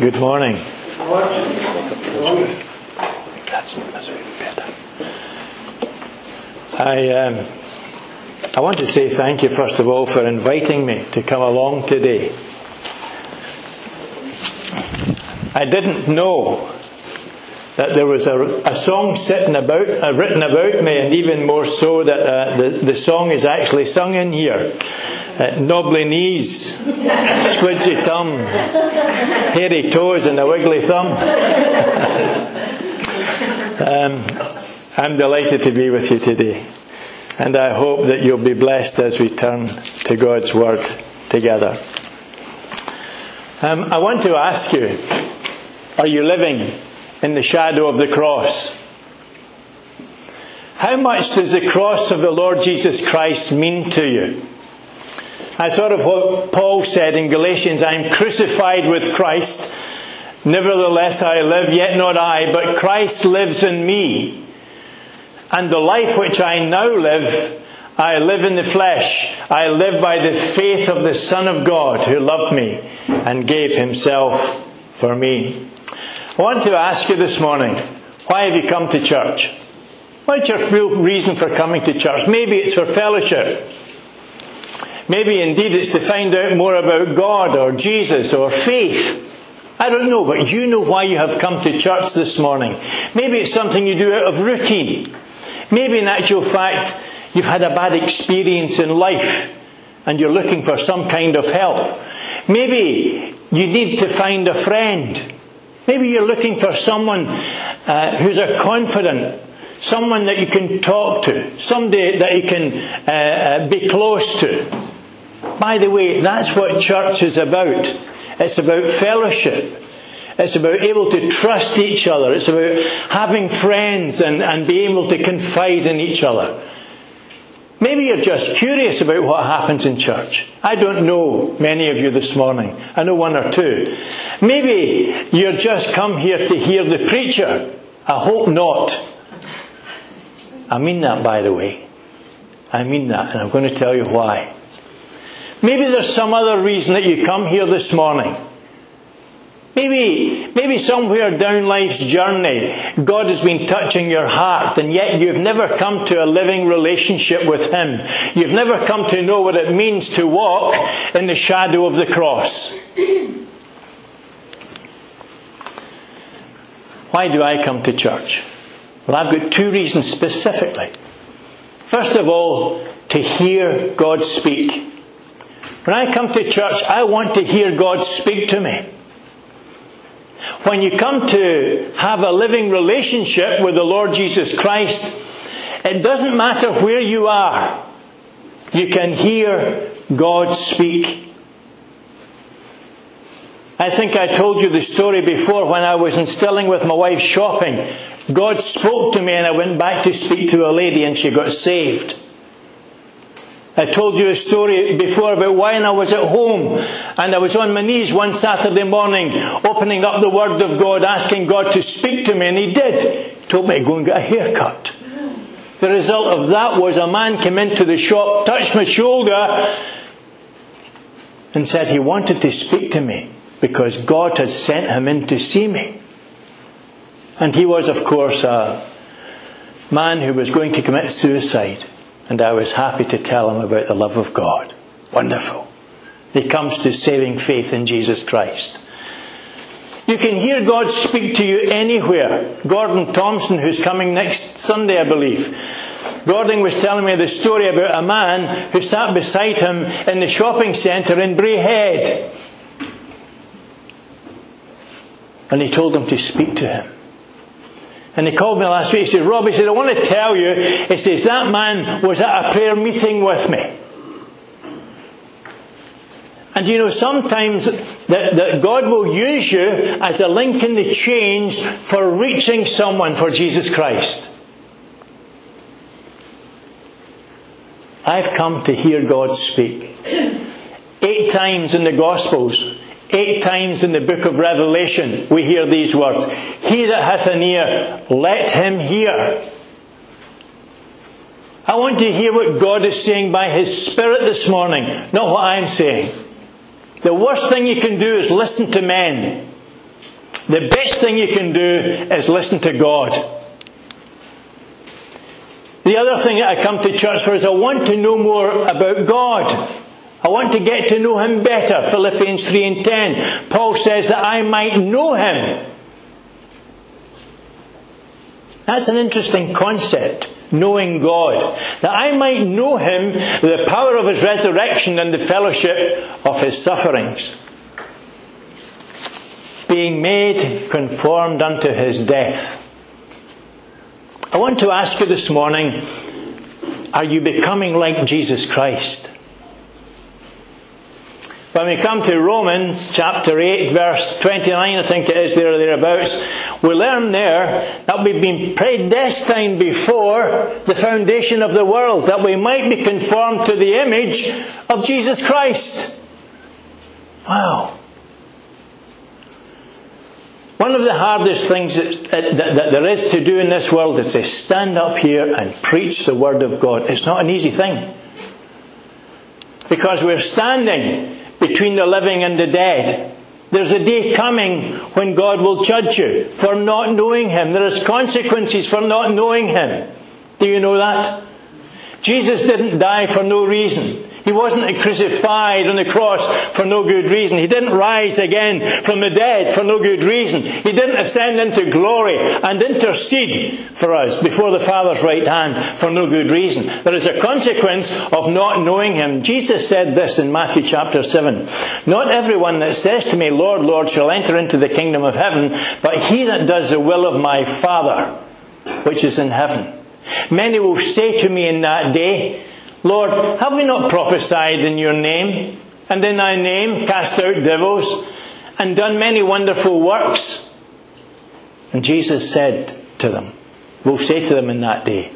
Good morning. That's, that's really better. I, um, I want to say thank you, first of all, for inviting me to come along today. I didn't know that there was a, a song sitting about, uh, written about me, and even more so that uh, the, the song is actually sung in here. Uh, knobbly knees, squidgy thumb, hairy toes, and a wiggly thumb. um, I'm delighted to be with you today, and I hope that you'll be blessed as we turn to God's Word together. Um, I want to ask you are you living in the shadow of the cross? How much does the cross of the Lord Jesus Christ mean to you? I thought of what Paul said in Galatians I am crucified with Christ. Nevertheless, I live, yet not I, but Christ lives in me. And the life which I now live, I live in the flesh. I live by the faith of the Son of God who loved me and gave himself for me. I want to ask you this morning why have you come to church? What's your real reason for coming to church? Maybe it's for fellowship. Maybe indeed it's to find out more about God or Jesus or faith. I don't know, but you know why you have come to church this morning. Maybe it's something you do out of routine. Maybe in actual fact you've had a bad experience in life and you're looking for some kind of help. Maybe you need to find a friend. Maybe you're looking for someone uh, who's a confident, someone that you can talk to, somebody that you can uh, uh, be close to. By the way, that's what church is about. It's about fellowship. It's about able to trust each other. It's about having friends and, and being able to confide in each other. Maybe you're just curious about what happens in church. I don't know many of you this morning. I know one or two. Maybe you're just come here to hear the preacher. I hope not. I mean that, by the way. I mean that, and I'm going to tell you why. Maybe there's some other reason that you come here this morning. Maybe, maybe somewhere down life's journey, God has been touching your heart, and yet you've never come to a living relationship with Him. You've never come to know what it means to walk in the shadow of the cross. Why do I come to church? Well, I've got two reasons specifically. First of all, to hear God speak. When I come to church, I want to hear God speak to me. When you come to have a living relationship with the Lord Jesus Christ, it doesn't matter where you are, you can hear God speak. I think I told you the story before when I was in Stirling with my wife shopping. God spoke to me and I went back to speak to a lady and she got saved. I told you a story before about when I was at home and I was on my knees one Saturday morning opening up the Word of God, asking God to speak to me, and He did. He told me to go and get a haircut. The result of that was a man came into the shop, touched my shoulder, and said he wanted to speak to me because God had sent him in to see me. And he was, of course, a man who was going to commit suicide. And I was happy to tell him about the love of God. Wonderful. He comes to saving faith in Jesus Christ. You can hear God speak to you anywhere. Gordon Thompson, who's coming next Sunday, I believe. Gordon was telling me the story about a man who sat beside him in the shopping centre in Braehead. And he told him to speak to him. And he called me last week. He said, Rob, he said, I want to tell you, he says, that man was at a prayer meeting with me. And you know, sometimes that, that God will use you as a link in the chain for reaching someone for Jesus Christ. I've come to hear God speak. Eight times in the Gospels, Eight times in the book of Revelation, we hear these words He that hath an ear, let him hear. I want to hear what God is saying by His Spirit this morning, not what I'm saying. The worst thing you can do is listen to men. The best thing you can do is listen to God. The other thing that I come to church for is I want to know more about God. I want to get to know Him better. Philippians 3 and 10. Paul says that I might know Him. That's an interesting concept. Knowing God. That I might know Him, the power of His resurrection and the fellowship of His sufferings. Being made conformed unto His death. I want to ask you this morning, are you becoming like Jesus Christ? When we come to Romans chapter 8, verse 29, I think it is there or thereabouts, we learn there that we've been predestined before the foundation of the world, that we might be conformed to the image of Jesus Christ. Wow. One of the hardest things that, that, that, there is to do in this world is to stand up here and preach the Word of God. It's not an easy thing. Because we're standing between the living and the dead. There's a day coming when God will judge you for not knowing Him. There is consequences for not knowing Him. Do you know that? Jesus didn't die for no reason. He wasn't crucified on the cross for no good reason. He didn't rise again from the dead for no good reason. He didn't ascend into glory and intercede for us before the Father's right hand for no good reason. There is a consequence of not knowing Him. Jesus said this in Matthew chapter 7. Not everyone that says to me, Lord, Lord, shall enter into the kingdom of heaven, but he that does the will of my Father, which is in heaven. Many will say to me in that day, Lord, have we not prophesied in your name, and in thy name cast out devils, and done many wonderful works? And Jesus said to them, will say to them in that day,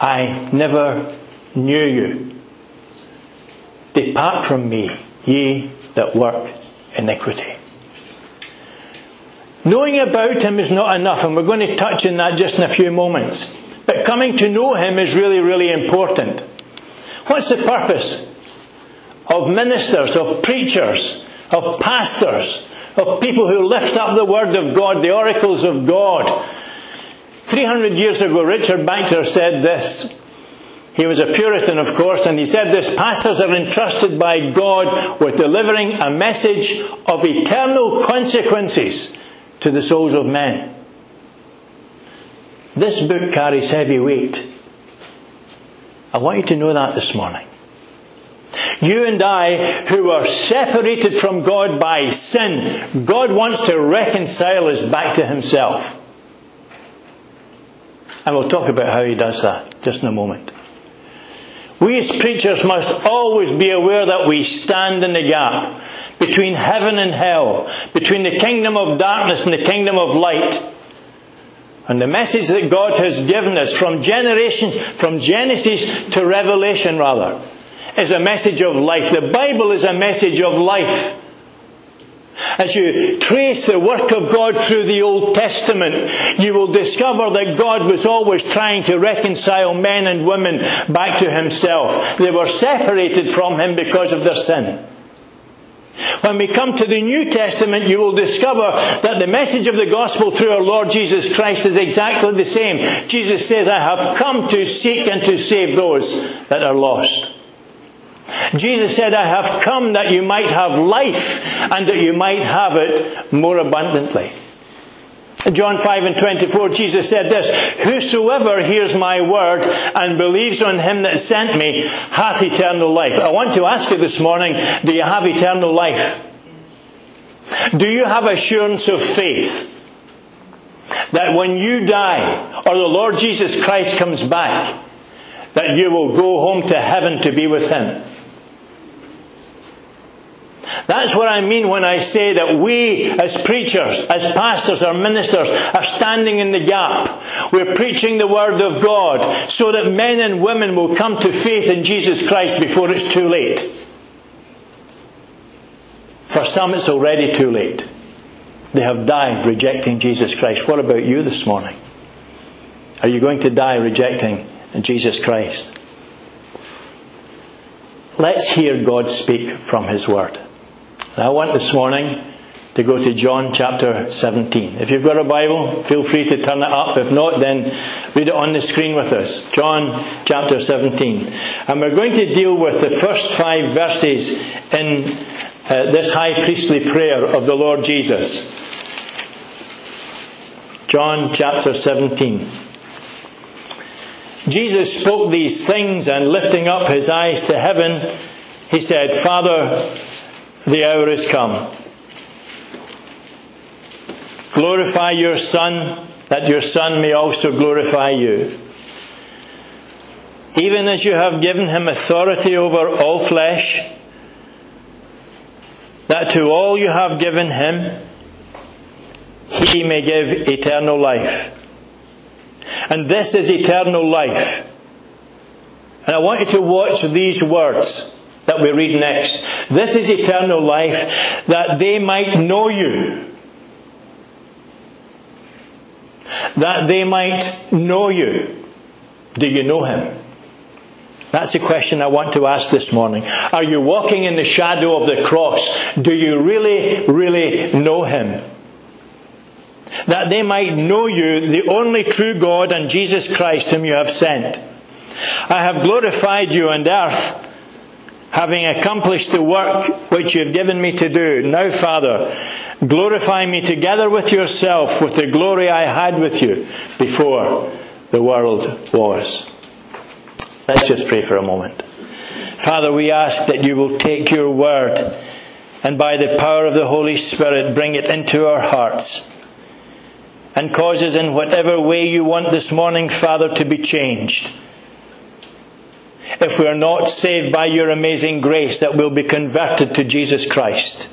I never knew you. Depart from me, ye that work iniquity. Knowing about him is not enough, and we're going to touch on that just in a few moments. But coming to know him is really, really important. What's the purpose of ministers, of preachers, of pastors, of people who lift up the Word of God, the oracles of God? 300 years ago, Richard Baxter said this. He was a Puritan, of course, and he said this Pastors are entrusted by God with delivering a message of eternal consequences to the souls of men. This book carries heavy weight. I want you to know that this morning. You and I, who are separated from God by sin, God wants to reconcile us back to Himself. And we'll talk about how He does that just in a moment. We as preachers must always be aware that we stand in the gap between heaven and hell, between the kingdom of darkness and the kingdom of light. And the message that God has given us from generation, from Genesis to Revelation rather, is a message of life. The Bible is a message of life. As you trace the work of God through the Old Testament, you will discover that God was always trying to reconcile men and women back to Himself. They were separated from Him because of their sin. When we come to the New Testament, you will discover that the message of the gospel through our Lord Jesus Christ is exactly the same. Jesus says, I have come to seek and to save those that are lost. Jesus said, I have come that you might have life and that you might have it more abundantly. John 5 and 24, Jesus said this, Whosoever hears my word and believes on him that sent me hath eternal life. I want to ask you this morning, do you have eternal life? Do you have assurance of faith that when you die or the Lord Jesus Christ comes back, that you will go home to heaven to be with him? That's what I mean when I say that we, as preachers, as pastors or ministers, are standing in the gap. We're preaching the Word of God so that men and women will come to faith in Jesus Christ before it's too late. For some, it's already too late. They have died rejecting Jesus Christ. What about you this morning? Are you going to die rejecting Jesus Christ? Let's hear God speak from His Word. I want this morning to go to John chapter 17. If you've got a Bible, feel free to turn it up. If not, then read it on the screen with us. John chapter 17. And we're going to deal with the first five verses in uh, this high priestly prayer of the Lord Jesus. John chapter 17. Jesus spoke these things and lifting up his eyes to heaven, he said, Father, the hour is come. Glorify your Son, that your Son may also glorify you. Even as you have given him authority over all flesh, that to all you have given him, he may give eternal life. And this is eternal life. And I want you to watch these words that we read next. This is eternal life, that they might know you. That they might know you. Do you know him? That's the question I want to ask this morning. Are you walking in the shadow of the cross? Do you really, really know him? that they might know you, the only true God, and Jesus Christ, whom you have sent. I have glorified you on earth, having accomplished the work which you have given me to do. Now, Father, glorify me together with yourself with the glory I had with you before the world was. Let's just pray for a moment. Father, we ask that you will take your word and by the power of the Holy Spirit bring it into our hearts and causes in whatever way you want this morning, Father, to be changed. If we are not saved by your amazing grace, that we'll be converted to Jesus Christ.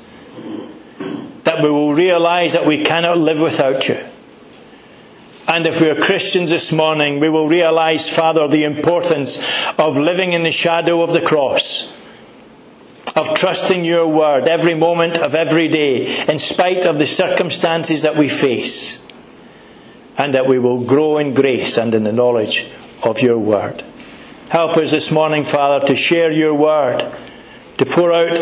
That we will realize that we cannot live without you. And if we are Christians this morning, we will realize, Father, the importance of living in the shadow of the cross, of trusting your word every moment of every day, in spite of the circumstances that we face and that we will grow in grace and in the knowledge of your word. Help us this morning, Father, to share your word, to pour out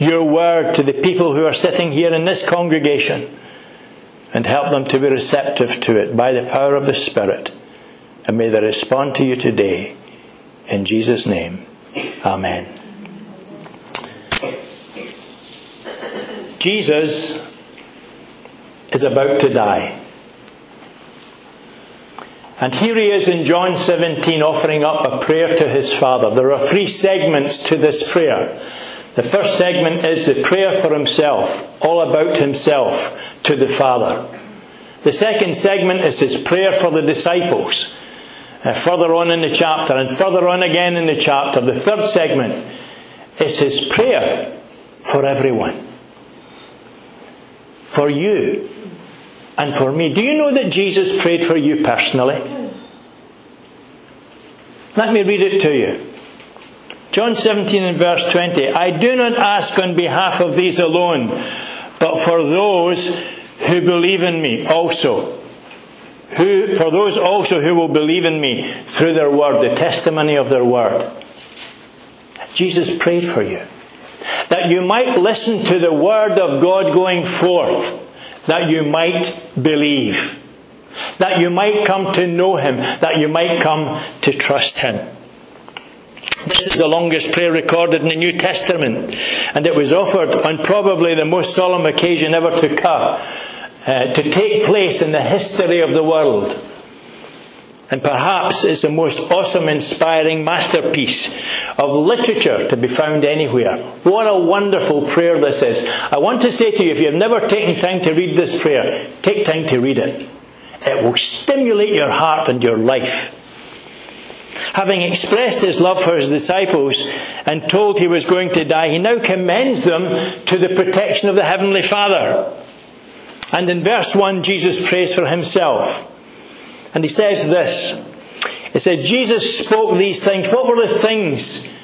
your word to the people who are sitting here in this congregation, and help them to be receptive to it by the power of the Spirit. And may they respond to you today. In Jesus' name, Amen. Jesus is about to die. And here he is in John 17 offering up a prayer to his Father. There are three segments to this prayer. The first segment is the prayer for himself, all about himself to the Father. The second segment is his prayer for the disciples, uh, further on in the chapter, and further on again in the chapter. The third segment is his prayer for everyone. For you and for me. Do you know that Jesus prayed for you personally? Let me read it to you. John 17 and verse 20. I do not ask on behalf of these alone, but for those who believe in me also. Who, for those also who will believe in me through their word, the testimony of their word. Jesus prayed for you. That you might listen to the word of God going forth that you might believe, that you might come to know Him, that you might come to trust Him. This is the longest prayer recorded in the New Testament, and it was offered on probably the most solemn occasion ever to occur, uh, to take place in the history of the world and perhaps is the most awesome, inspiring masterpiece of literature to be found anywhere. What a wonderful prayer this is. I want to say to you, if you've never taken time to read this prayer, take time to read it. It will stimulate your heart and your life. Having expressed his love for his disciples and told he was going to die, he now commends them to the protection of the Heavenly Father. And in verse 1, Jesus prays for himself. And he says this. It says, Jesus spoke these things. What were the things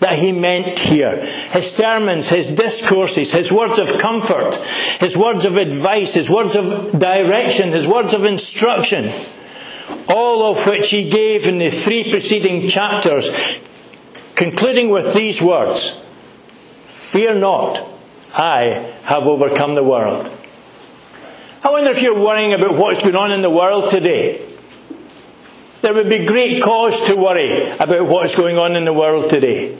that he meant here? His sermons, his discourses, his words of comfort, his words of advice, his words of direction, his words of instruction. All of which he gave in the three preceding chapters, concluding with these words Fear not, I have overcome the world. I wonder if you're worrying about what's going on in the world today. There would be great cause to worry about what's going on in the world today.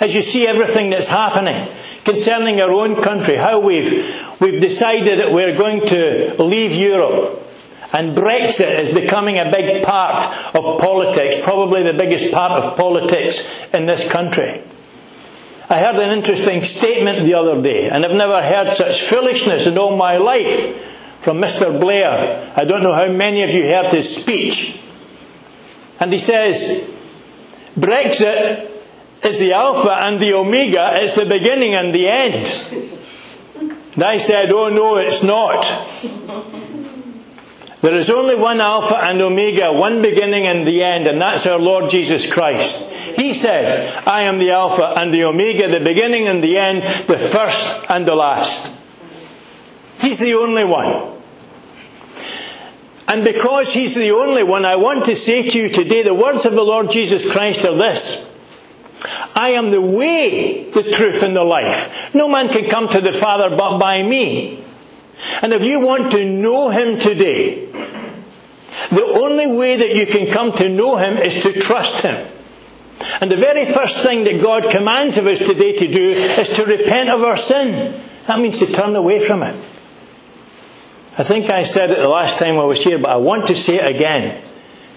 As you see everything that's happening concerning our own country, how we've, we've decided that we're going to leave Europe. And Brexit is becoming a big part of politics, probably the biggest part of politics in this country. I heard an interesting statement the other day, and I've never heard such foolishness in all my life from Mr. Blair. I don't know how many of you heard his speech. And he says, Brexit is the Alpha and the Omega, it's the beginning and the end. And I said, Oh no, it's not. There is only one Alpha and Omega, one beginning and the end, and that's our Lord Jesus Christ. He said, I am the Alpha and the Omega, the beginning and the end, the first and the last. He's the only one. And because He's the only one, I want to say to you today the words of the Lord Jesus Christ are this. I am the way, the truth, and the life. No man can come to the Father but by me. And if you want to know Him today, the only way that you can come to know Him is to trust Him. And the very first thing that God commands of us today to do is to repent of our sin. That means to turn away from it. I think I said it the last time I was here, but I want to say it again.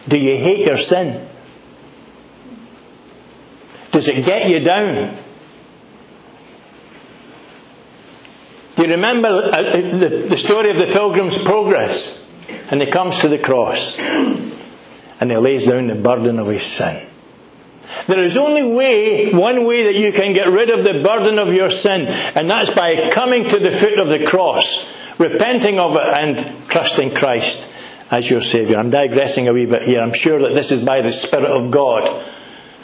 Do you hate your sin? Does it get you down? Do you remember uh, the story of the Pilgrim's Progress? And he comes to the cross and he lays down the burden of his sin. There is only way, one way that you can get rid of the burden of your sin, and that's by coming to the foot of the cross, repenting of it, and trusting Christ as your Saviour. I'm digressing a wee bit here. I'm sure that this is by the Spirit of God.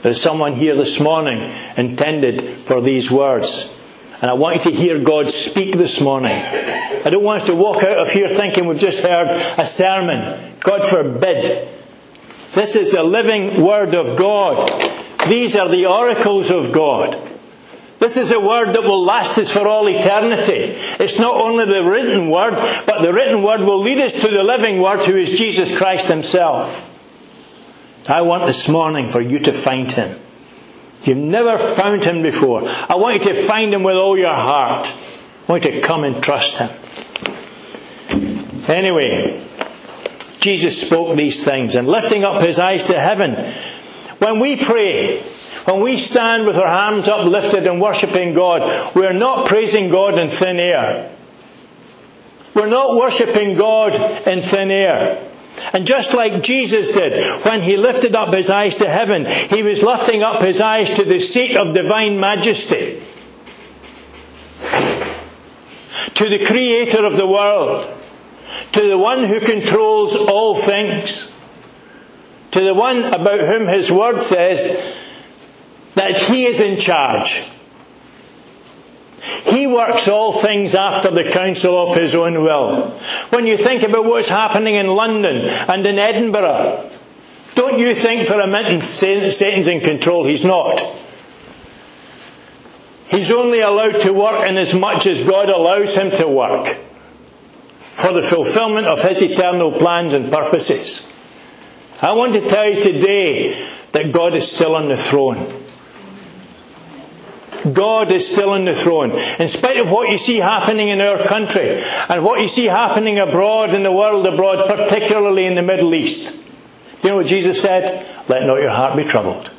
There's someone here this morning intended for these words. And I want you to hear God speak this morning. I don't want us to walk out of here thinking we've just heard a sermon. God forbid. This is the living Word of God. These are the oracles of God. This is a word that will last us for all eternity. It's not only the written word, but the written word will lead us to the living word who is Jesus Christ Himself. I want this morning for you to find Him. You've never found Him before. I want you to find Him with all your heart. I want you to come and trust Him. Anyway, Jesus spoke these things and lifting up His eyes to heaven. When we pray, when we stand with our hands uplifted and worshipping God, we're not praising God in thin air. We're not worshipping God in thin air. And just like Jesus did when he lifted up his eyes to heaven, he was lifting up his eyes to the seat of divine majesty, to the creator of the world, to the one who controls all things, to the one about whom his word says that he is in charge. He works all things after the counsel of his own will. When you think about what's happening in London and in Edinburgh, don't you think for a minute Satan's in control? He's not. He's only allowed to work in as much as God allows him to work for the fulfillment of his eternal plans and purposes. I want to tell you today that God is still on the throne. God is still on the throne. In spite of what you see happening in our country and what you see happening abroad in the world abroad, particularly in the Middle East. You know what Jesus said? Let not your heart be troubled.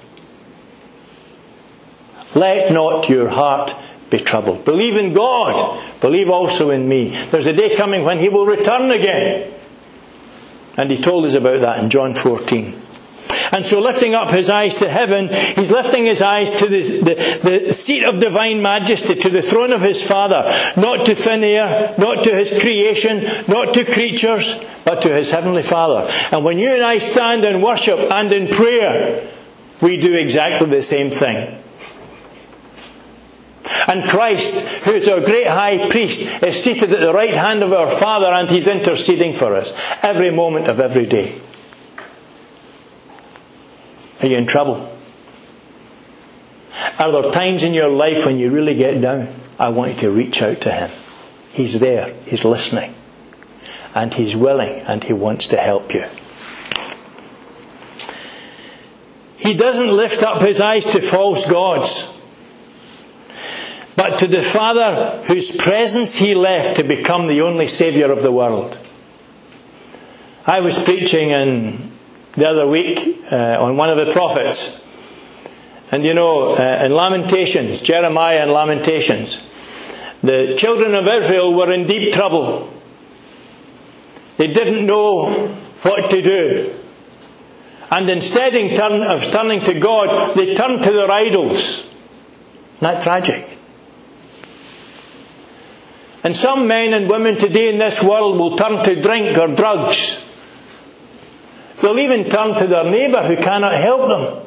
Let not your heart be troubled. Believe in God. Believe also in me. There's a day coming when He will return again. And He told us about that in John 14. And so lifting up his eyes to heaven, he's lifting his eyes to the, the, seat of divine majesty, to the throne of his Father, not to thin air, not to his creation, not to creatures, but to his heavenly Father. And when you and I stand in worship and in prayer, we do exactly the same thing. And Christ, who is our great high priest, is seated at the right hand of our Father and he's interceding for us every moment of every day. Are you in trouble? Are there times in your life when you really get down? I want you to reach out to him. He's there, he's listening, and he's willing, and he wants to help you. He doesn't lift up his eyes to false gods, but to the Father whose presence he left to become the only Saviour of the world. I was preaching in, the other week uh, on one of the prophets, and you know, uh, in Lamentations, Jeremiah and Lamentations, the children of Israel were in deep trouble. They didn't know what to do. And instead of turning to God, they turned to their idols. That tragic? And some men and women today in this world will turn to drink or drugs. They'll even turn to their neighbour who cannot help them.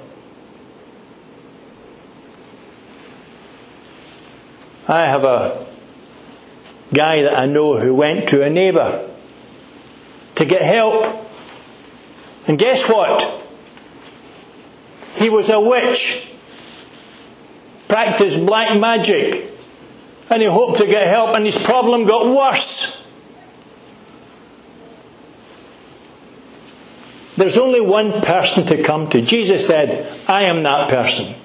I have a guy that I know who went to a neighbour to get help. And guess what? He was a witch, practiced black magic, and he hoped to get help, and his problem got worse. There's only one person to come to. Jesus said, I am that person.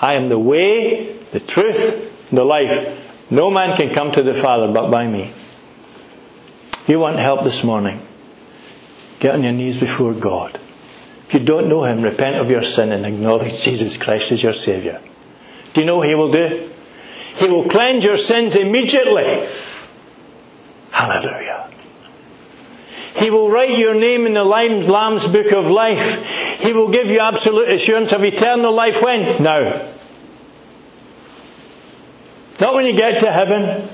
I am the way, the truth, the life. No man can come to the Father but by me. You want help this morning? Get on your knees before God. If you don't know Him, repent of your sin and acknowledge Jesus Christ as your Saviour. Do you know what He will do? He will cleanse your sins immediately. Hallelujah. He will write your name in the Lamb's book of life. He will give you absolute assurance of eternal life when? Now. Not when you get to heaven.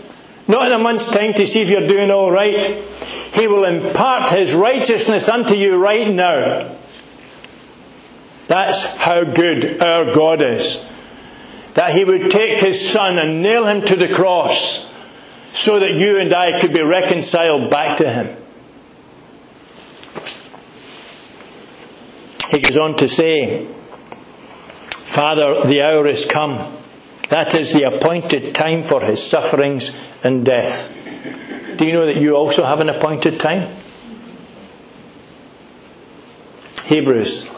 Not in a month's time to see if you're doing all right. He will impart His righteousness unto you right now. That's how good our God is. That He would take His Son and nail Him to the cross so that you and I could be reconciled back to Him. He goes on to say, Father, the hour is come. That is the appointed time for his sufferings and death. Do you know that you also have an appointed time? Hebrews.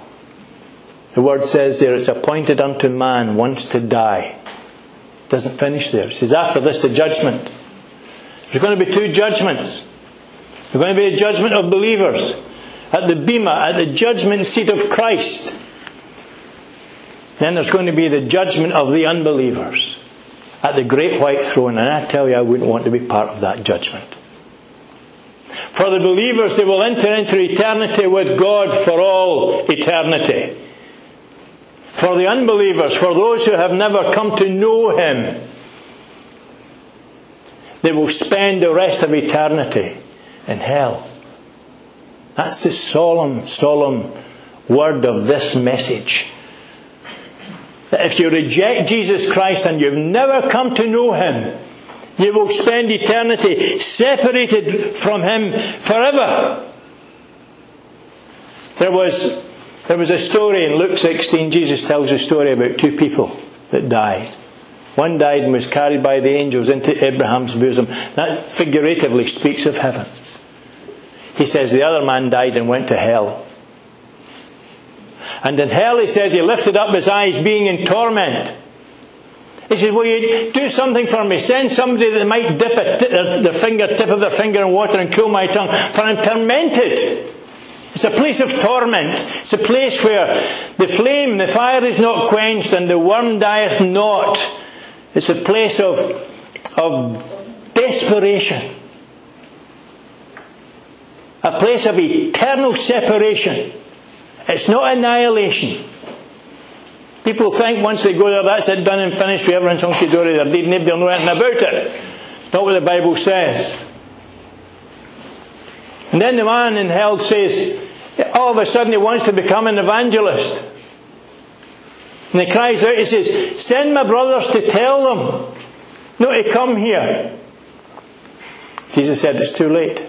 The word says there it's appointed unto man once to die. Doesn't finish there. It says after this the judgment. There's going to be two judgments. There's going to be a judgment of believers at the Bema, at the judgment seat of Christ. Then there's going to be the judgment of the unbelievers at the great white throne. And I tell you, I wouldn't want to be part of that judgment. For the believers, they will enter into eternity with God for all eternity. For the unbelievers, for those who have never come to know Him, they will spend the rest of eternity in hell. That's the solemn, solemn word of this message. That if you reject Jesus Christ and you've never come to know Him, you will spend eternity separated from Him forever. There was, there was a story in Luke 16, Jesus tells a story about two people that died. One died and was carried by the angels into Abraham's bosom. That figuratively speaks of heaven. He says the other man died and went to hell. And in hell, he says, he lifted up his eyes, being in torment. He says, Will you do something for me? Send somebody that might dip a t- their finger, tip of their finger in water and cool my tongue, for I'm tormented. It's a place of torment. It's a place where the flame, the fire is not quenched and the worm dieth not. It's a place of, of desperation. A place of eternal separation. It's not annihilation. People think once they go there, that's it, done and finished, we everyone's hunky dory, their deed, nobody will know anything about it. Not what the Bible says. And then the man in hell says, all of a sudden he wants to become an evangelist. And he cries out, he says, Send my brothers to tell them not to come here. Jesus said, It's too late.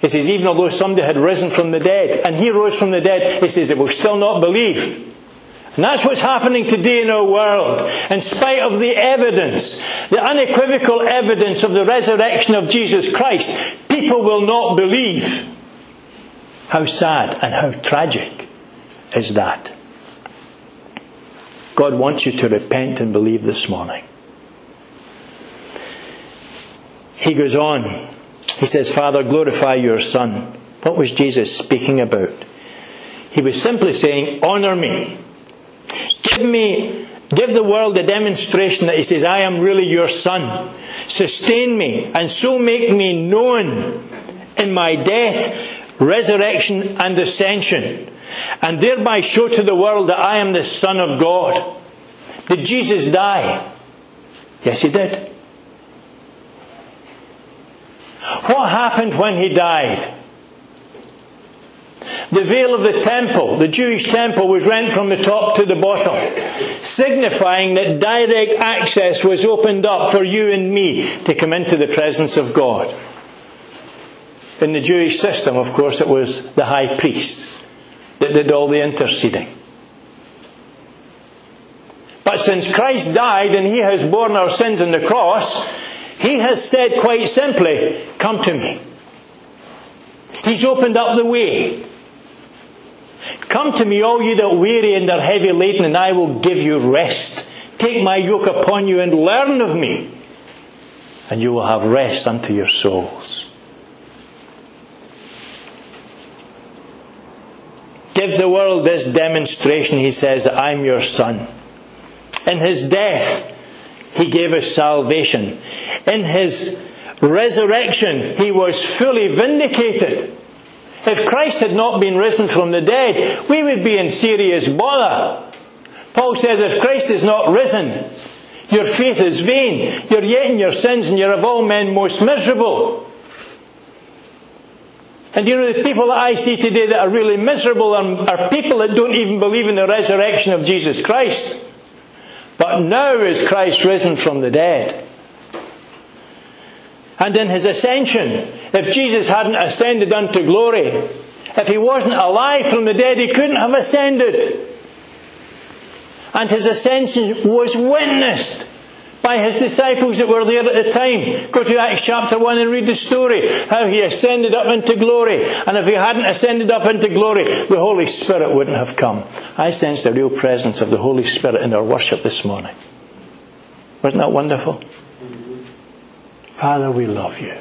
He says, even although somebody had risen from the dead, and he rose from the dead, he says, they will still not believe. And that's what's happening today in our world. In spite of the evidence, the unequivocal evidence of the resurrection of Jesus Christ, people will not believe. How sad and how tragic is that? God wants you to repent and believe this morning. He goes on. He says, Father, glorify your Son. What was Jesus speaking about? He was simply saying, Honour me. Give me, give the world a demonstration that He says, I am really your Son. Sustain me, and so make me known in my death, resurrection, and ascension, and thereby show to the world that I am the Son of God. Did Jesus die? Yes, He did. What happened when he died? The veil of the temple, the Jewish temple, was rent from the top to the bottom, signifying that direct access was opened up for you and me to come into the presence of God. In the Jewish system, of course, it was the high priest that did all the interceding. But since Christ died and he has borne our sins on the cross, he has said quite simply, Come to me. He's opened up the way. Come to me, all you that weary and are heavy laden, and I will give you rest. Take my yoke upon you and learn of me, and you will have rest unto your souls. Give the world this demonstration, he says, that I'm your son. In his death, he gave us salvation. In his resurrection, he was fully vindicated. If Christ had not been risen from the dead, we would be in serious bother. Paul says, if Christ is not risen, your faith is vain. You're yet in your sins, and you're of all men most miserable. And you know, the people that I see today that are really miserable are, are people that don't even believe in the resurrection of Jesus Christ. But now is Christ risen from the dead. And in his ascension, if Jesus hadn't ascended unto glory, if he wasn't alive from the dead, he couldn't have ascended. And his ascension was witnessed by his disciples that were there at the time. Go to Acts chapter 1 and read the story, how he ascended up into glory. And if he hadn't ascended up into glory, the Holy Spirit wouldn't have come. I sense the real presence of the Holy Spirit in our worship this morning. Wasn't that wonderful? Father, we love you.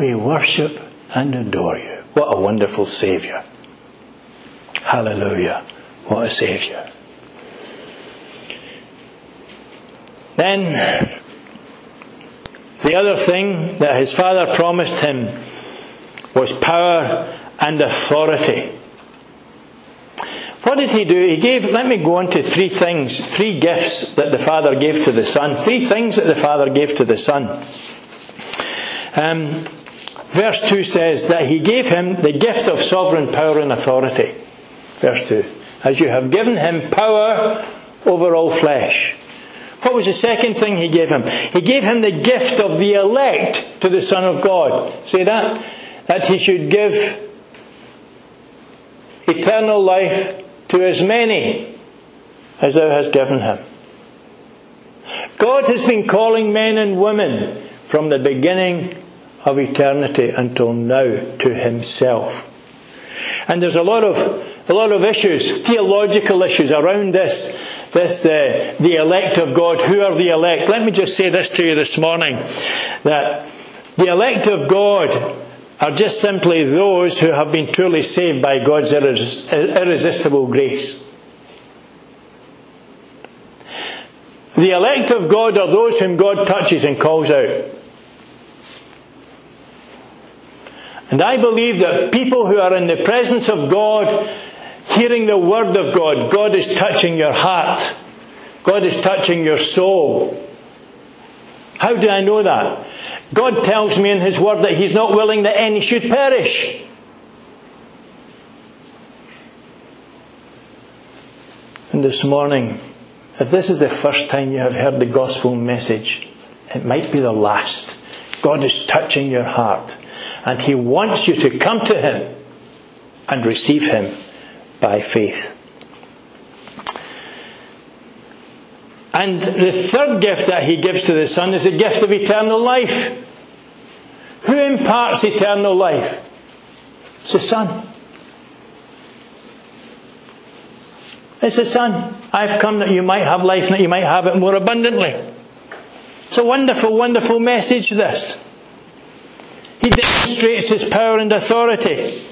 We worship and adore you. What a wonderful Saviour. Hallelujah. What a Saviour. Then, the other thing that his father promised him was power and authority. What did he do? He gave, let me go on to three things, three gifts that the father gave to the son. Three things that the father gave to the son. Um, verse 2 says that he gave him the gift of sovereign power and authority. Verse 2. As you have given him power over all flesh. What was the second thing he gave him? He gave him the gift of the elect to the Son of God. Say that? That he should give eternal life to as many as thou hast given him. God has been calling men and women from the beginning of eternity until now to himself. And there's a lot of a lot of issues, theological issues around this, this uh, the elect of God. Who are the elect? Let me just say this to you this morning, that the elect of God are just simply those who have been truly saved by God's irresistible grace. The elect of God are those whom God touches and calls out. And I believe that people who are in the presence of God hearing the word of God, God is touching your heart. God is touching your soul. How do I know that? God tells me in His Word that He's not willing that any should perish. And this morning, if this is the first time you have heard the gospel message, it might be the last. God is touching your heart, and He wants you to come to Him and receive Him by faith. And the third gift that he gives to the Son is the gift of eternal life. Who imparts eternal life? It's the Son. It's the Son. I've come that you might have life and that you might have it more abundantly. It's a wonderful, wonderful message, this. He demonstrates his power and authority.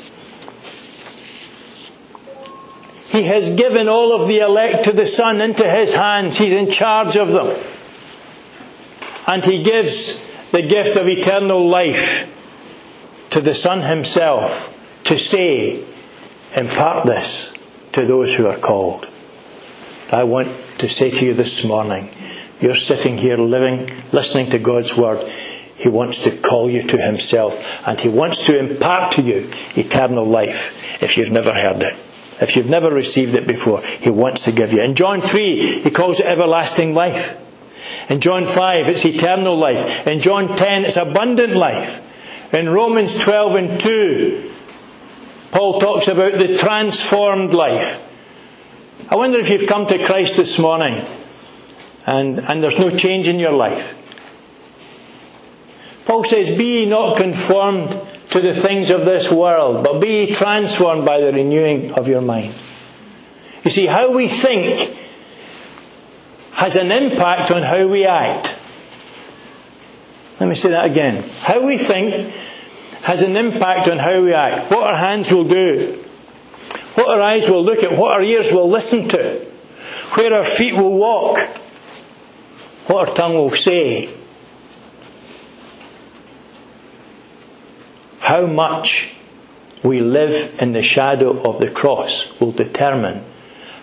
He has given all of the elect to the Son into His hands. He's in charge of them. And He gives the gift of eternal life to the Son Himself to say, impart this to those who are called. I want to say to you this morning, you're sitting here living, listening to God's Word. He wants to call you to Himself and He wants to impart to you eternal life if you've never heard it. If you've never received it before, He wants to give you. In John 3, He calls it everlasting life. In John 5, it's eternal life. In John 10, it's abundant life. In Romans 12 and 2, Paul talks about the transformed life. I wonder if you've come to Christ this morning and, and there's no change in your life. Paul says, Be not conformed to the things of this world, but be transformed by the renewing of your mind. You see, how we think has an impact on how we act. Let me say that again. How we think has an impact on how we act. What our hands will do, what our eyes will look at, what our ears will listen to, where our feet will walk, what our tongue will say, How much we live in the shadow of the cross will determine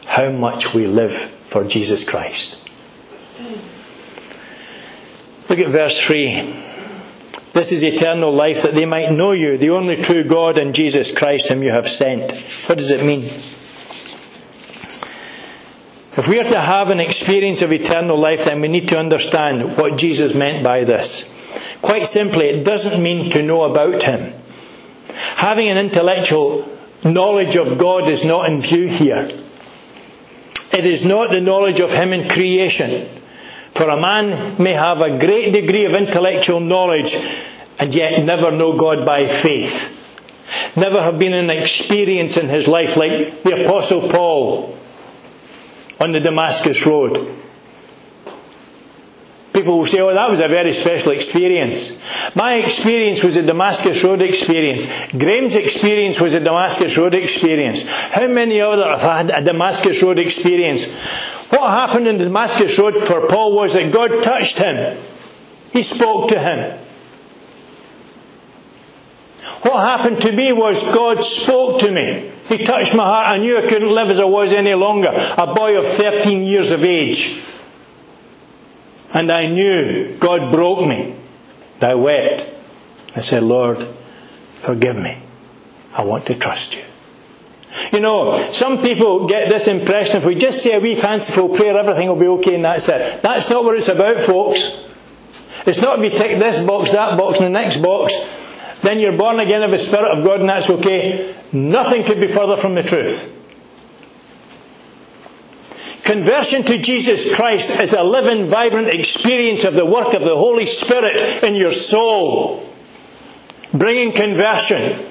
how much we live for Jesus Christ. Look at verse 3. This is eternal life that they might know you, the only true God and Jesus Christ whom you have sent. What does it mean? If we are to have an experience of eternal life, then we need to understand what Jesus meant by this. Quite simply, it doesn't mean to know about Him. Having an intellectual knowledge of God is not in view here. It is not the knowledge of Him in creation. For a man may have a great degree of intellectual knowledge and yet never know God by faith. Never have been an experience in his life like the Apostle Paul on the Damascus Road. People will say, oh, that was a very special experience. My experience was a Damascus Road experience. Graham's experience was a Damascus Road experience. How many others have had a Damascus Road experience? What happened in the Damascus Road for Paul was that God touched him. He spoke to him. What happened to me was God spoke to me. He touched my heart. I knew I couldn't live as I was any longer. A boy of 13 years of age. And I knew God broke me. I wept. I said, Lord, forgive me. I want to trust you. You know, some people get this impression if we just say a wee fanciful prayer, everything will be okay and that's it. That's not what it's about, folks. It's not if you tick this box, that box, and the next box, then you're born again of the Spirit of God and that's okay. Nothing could be further from the truth. Conversion to Jesus Christ is a living, vibrant experience of the work of the Holy Spirit in your soul. Bringing conversion,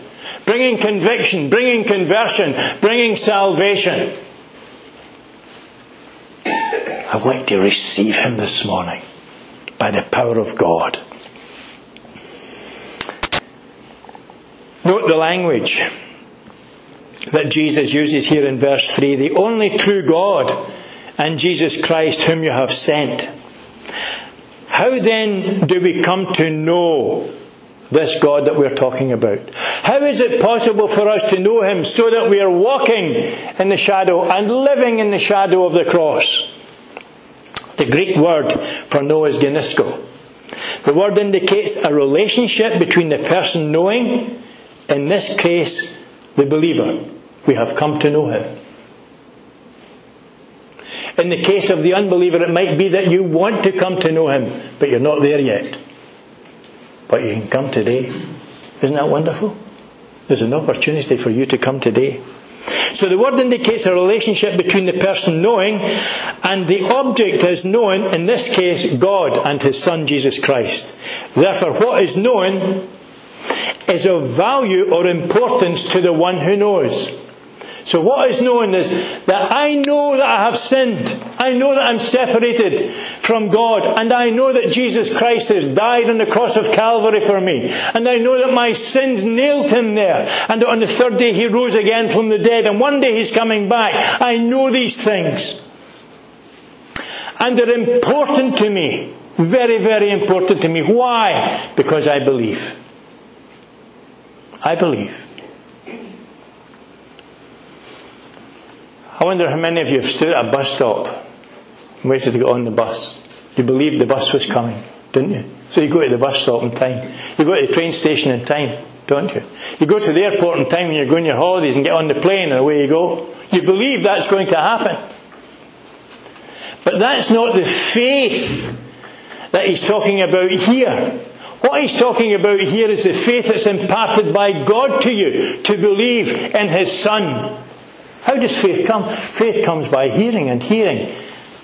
bringing conviction, bringing conversion, bringing salvation. I'd like to receive Him this morning by the power of God. Note the language that Jesus uses here in verse 3 the only true God and Jesus Christ, whom you have sent. How then do we come to know this God that we're talking about? How is it possible for us to know Him so that we are walking in the shadow and living in the shadow of the cross? The Greek word for know is ginosko. The word indicates a relationship between the person knowing, in this case, the believer. We have come to know Him. In the case of the unbeliever, it might be that you want to come to know Him, but you're not there yet. But you can come today. Isn't that wonderful? There's an opportunity for you to come today. So the word indicates a relationship between the person knowing and the object is known, in this case, God and His Son Jesus Christ. Therefore, what is known is of value or importance to the one who knows. So what is known is that I know that I have sinned. I know that I'm separated from God. And I know that Jesus Christ has died on the cross of Calvary for me. And I know that my sins nailed him there. And on the third day he rose again from the dead. And one day he's coming back. I know these things. And they're important to me. Very, very important to me. Why? Because I believe. I believe. I wonder how many of you have stood at a bus stop and waited to get on the bus. You believed the bus was coming, didn't you? So you go to the bus stop in time. You go to the train station in time, don't you? You go to the airport in time when you're going your holidays and get on the plane and away you go. You believe that's going to happen. But that's not the faith that he's talking about here. What he's talking about here is the faith that's imparted by God to you to believe in his Son. How does faith come? Faith comes by hearing, and hearing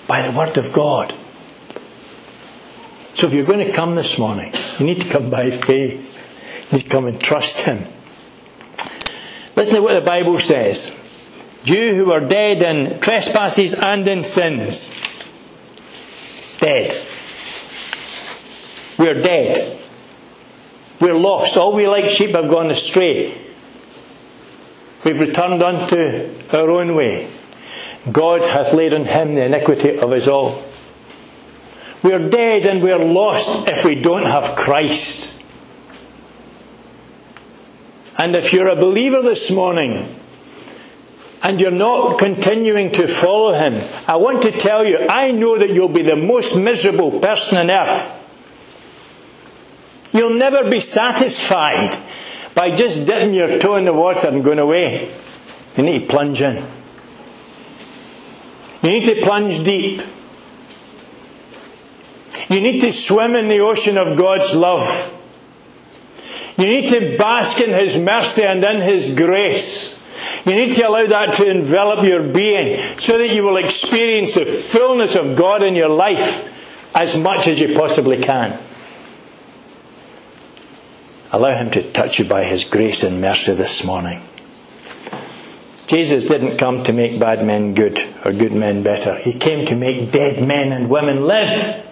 by the Word of God. So if you're going to come this morning, you need to come by faith. You need to come and trust Him. Listen to what the Bible says. You who are dead in trespasses and in sins. Dead. We're dead. We're lost. All we like sheep have gone astray. We've returned unto our own way. God hath laid on him the iniquity of us all. We're dead and we're lost if we don't have Christ. And if you're a believer this morning and you're not continuing to follow him, I want to tell you, I know that you'll be the most miserable person on earth. You'll never be satisfied by just dipping your toe in the water and going away. You need to plunge in. You need to plunge deep. You need to swim in the ocean of God's love. You need to bask in His mercy and in His grace. You need to allow that to envelop your being so that you will experience the fullness of God in your life as much as you possibly can. Allow Him to touch you by His grace and mercy this morning. Jesus didn't come to make bad men good or good men better. He came to make dead men and women live.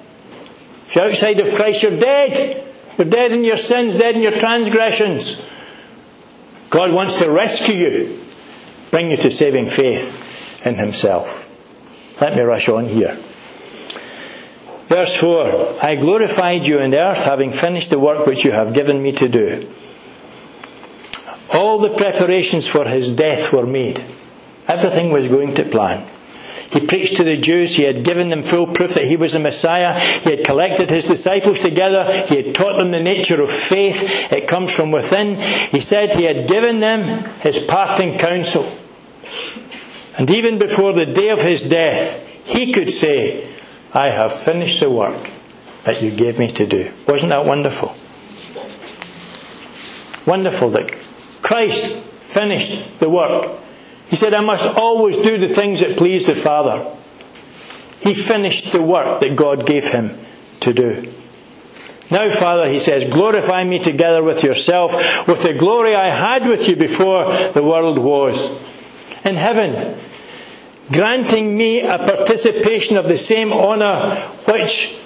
If you're outside of Christ, you're dead. You're dead in your sins, dead in your transgressions. God wants to rescue you, bring you to saving faith in Himself. Let me rush on here. Verse 4 I glorified you in earth, having finished the work which you have given me to do. All the preparations for his death were made. Everything was going to plan. He preached to the Jews. He had given them full proof that he was the Messiah. He had collected his disciples together. He had taught them the nature of faith. It comes from within. He said he had given them his parting counsel. And even before the day of his death, he could say, I have finished the work that you gave me to do. Wasn't that wonderful? Wonderful that Christ finished the work. He said, I must always do the things that please the Father. He finished the work that God gave him to do. Now, Father, he says, glorify me together with yourself, with the glory I had with you before the world was. In heaven, granting me a participation of the same honour which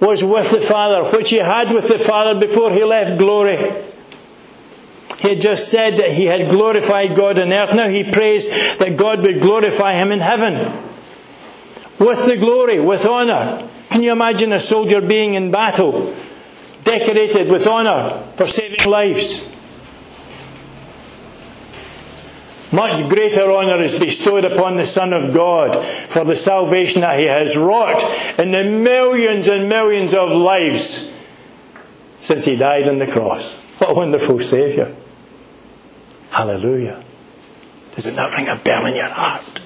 was with the Father, which he had with the Father before he left glory. He had just said that he had glorified God on earth. Now he prays that God would glorify him in heaven. With the glory, with honour. Can you imagine a soldier being in battle, decorated with honour for saving lives? Much greater honour is bestowed upon the Son of God for the salvation that He has wrought in the millions and millions of lives since He died on the cross. What a wonderful Saviour. Hallelujah. Does it not ring a bell in your heart?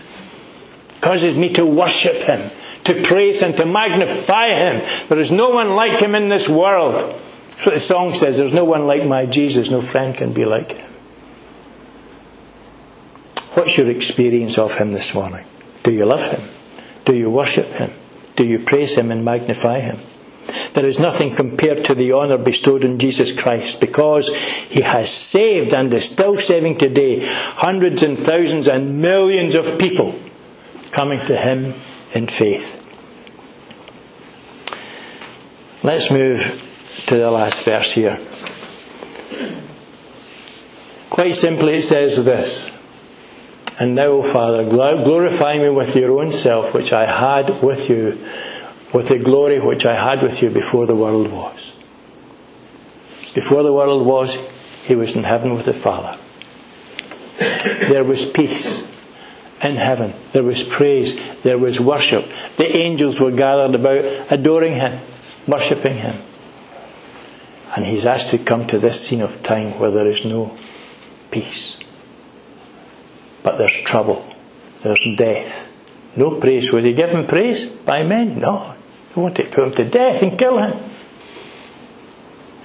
It causes me to worship Him, to praise Him, to magnify Him. There is no one like Him in this world. That's what the song says. There's no one like my Jesus. No friend can be like Him. What's your experience of Him this morning? Do you love Him? Do you worship Him? Do you praise Him and magnify Him? There is nothing compared to the honour bestowed on Jesus Christ because He has saved and is still saving today hundreds and thousands and millions of people coming to Him in faith. Let's move to the last verse here. Quite simply, it says this And now, O Father, glorify me with your own self, which I had with you, with the glory which I had with you before the world was. Before the world was, he was in heaven with the Father. There was peace in heaven. There was praise. There was worship. The angels were gathered about adoring him, worshipping him. And he's asked to come to this scene of time where there is no peace. But there's trouble. There's death. No praise. Was he given praise by men? No. They wanted to put him to death and kill him.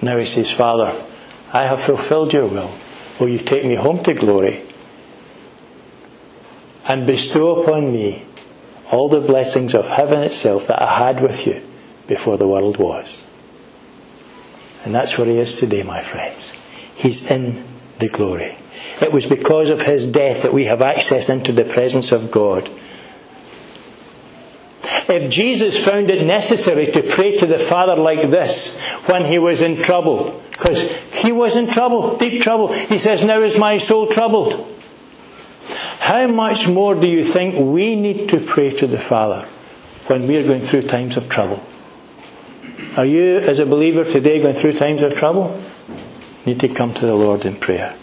Now he says, Father, I have fulfilled your will. Will you take me home to glory and bestow upon me all the blessings of heaven itself that I had with you before the world was? And that's where he is today, my friends. He's in the glory. It was because of his death that we have access into the presence of God. If Jesus found it necessary to pray to the Father like this when he was in trouble, because he was in trouble, deep trouble, he says, Now is my soul troubled. How much more do you think we need to pray to the Father when we are going through times of trouble? Are you, as a believer today, going through times of trouble? You need to come to the Lord in prayer.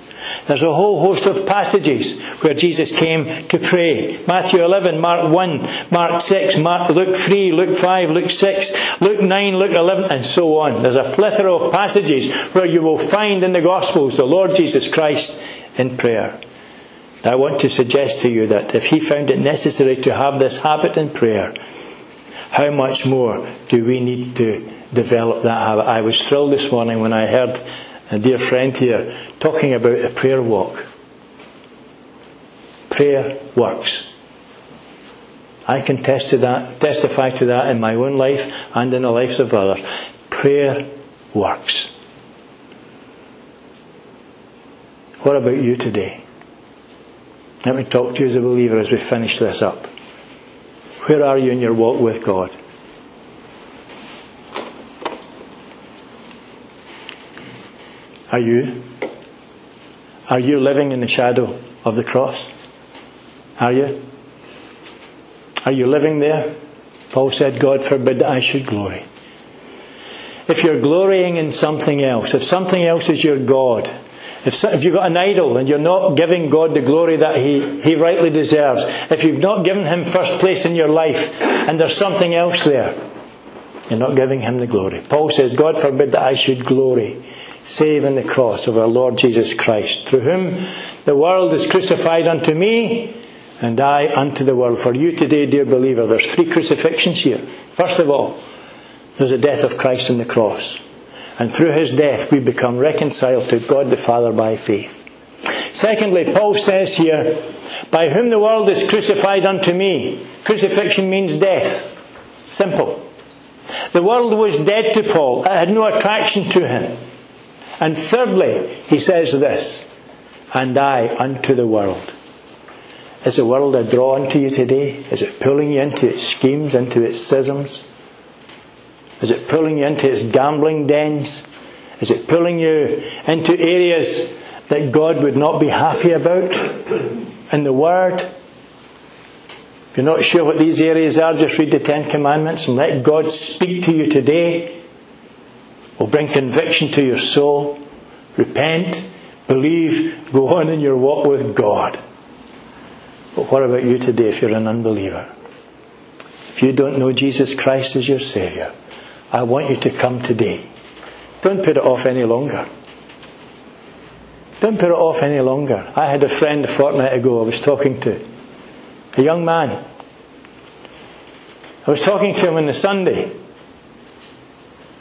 There's a whole host of passages where Jesus came to pray. Matthew 11, Mark 1, Mark 6, Mark, Luke 3, Luke 5, Luke 6, Luke 9, Luke 11, and so on. There's a plethora of passages where you will find in the Gospels the Lord Jesus Christ in prayer. I want to suggest to you that if he found it necessary to have this habit in prayer, how much more do we need to develop that habit? I was thrilled this morning when I heard a dear friend here talking about a prayer walk. Prayer works. I can test to that, testify to that in my own life and in the lives of others. Prayer works. What about you today? Let me talk to you as a believer as we finish this up. Where are you in your walk with God? Are you? Are you living in the shadow of the cross? Are you? Are you living there? Paul said, God forbid that I should glory. If you're glorying in something else, if something else is your God, if, if you've got an idol and you're not giving God the glory that he, he rightly deserves, if you've not given Him first place in your life and there's something else there, you're not giving Him the glory. Paul says, God forbid that I should glory save in the cross of our Lord Jesus Christ, through whom the world is crucified unto me, and I unto the world. For you today, dear believer, there's three crucifixions here. First of all, there's the death of Christ on the cross. And through his death, we become reconciled to God the Father by faith. Secondly, Paul says here, By whom the world is crucified unto me. Crucifixion means death. Simple. The world was dead to Paul, it had no attraction to him. And thirdly, he says this, and I unto the world. Is the world a draw unto you today? Is it pulling you into its schemes, into its schisms? Is it pulling you into its gambling dens? Is it pulling you into areas that God would not be happy about in the Word? If you're not sure what these areas are, just read the Ten Commandments and let God speak to you today will bring conviction to your soul. Repent, believe, go on in your walk with God. But what about you today if you're an unbeliever? If you don't know Jesus Christ as your Saviour, I want you to come today. Don't put it off any longer. Don't put it off any longer. I had a friend a fortnight ago I was talking to, a young man. I was talking to him on the Sunday,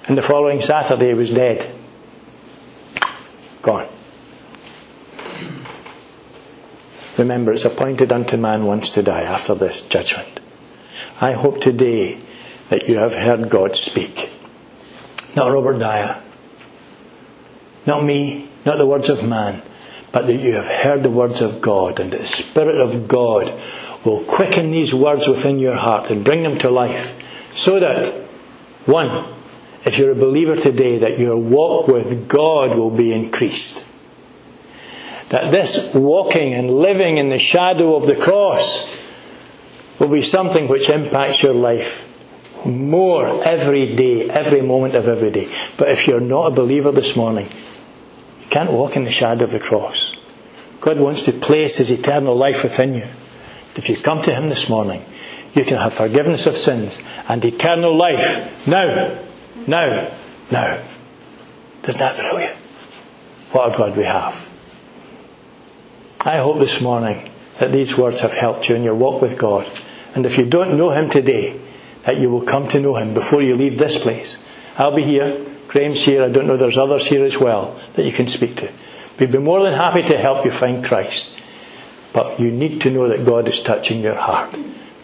and the following Saturday he was dead. Gone. Remember, it's appointed unto man once to die after this judgment. I hope today that you have heard God speak. Not Robert Dyer, not me, not the words of man, but that you have heard the words of God and the Spirit of God will quicken these words within your heart and bring them to life so that, one, if you're a believer today, that your walk with God will be increased. That this walking and living in the shadow of the cross will be something which impacts your life more every day, every moment of every day. But if you're not a believer this morning, you can't walk in the shadow of the cross. God wants to place His eternal life within you. If you come to Him this morning, you can have forgiveness of sins and eternal life now, now, now. Doesn't that thrill you? What a God we have. I hope this morning that these words have helped you in your walk with God. And if you don't know Him today, that you will come to know Him before you leave this place. I'll be here. Graham's here. I don't know there's others here as well that you can speak to. We'd be more than happy to help you find Christ. But you need to know that God is touching your heart.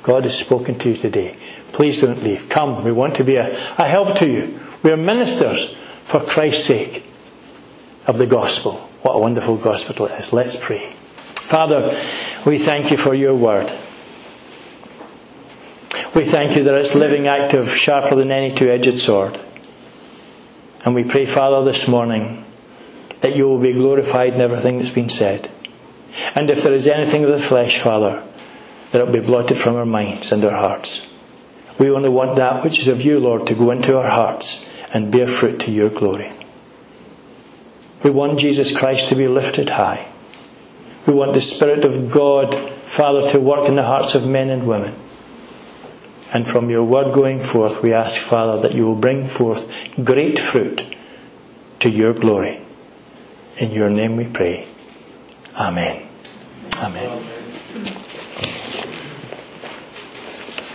God has spoken to you today. Please don't leave. Come. We want to be a, a help to you. We are ministers for Christ's sake of the gospel. What a wonderful gospel it is. Let's pray. Father, we thank you for your word. We thank you that it's living, active, sharper than any two edged sword. And we pray, Father, this morning that you will be glorified in everything that's been said. And if there is anything of the flesh, Father, that it will be blotted from our minds and our hearts. We only want that which is of you, Lord, to go into our hearts and bear fruit to your glory. We want Jesus Christ to be lifted high. We want the Spirit of God, Father, to work in the hearts of men and women. And from your word going forth, we ask, Father, that you will bring forth great fruit to your glory. In your name we pray. Amen. Amen.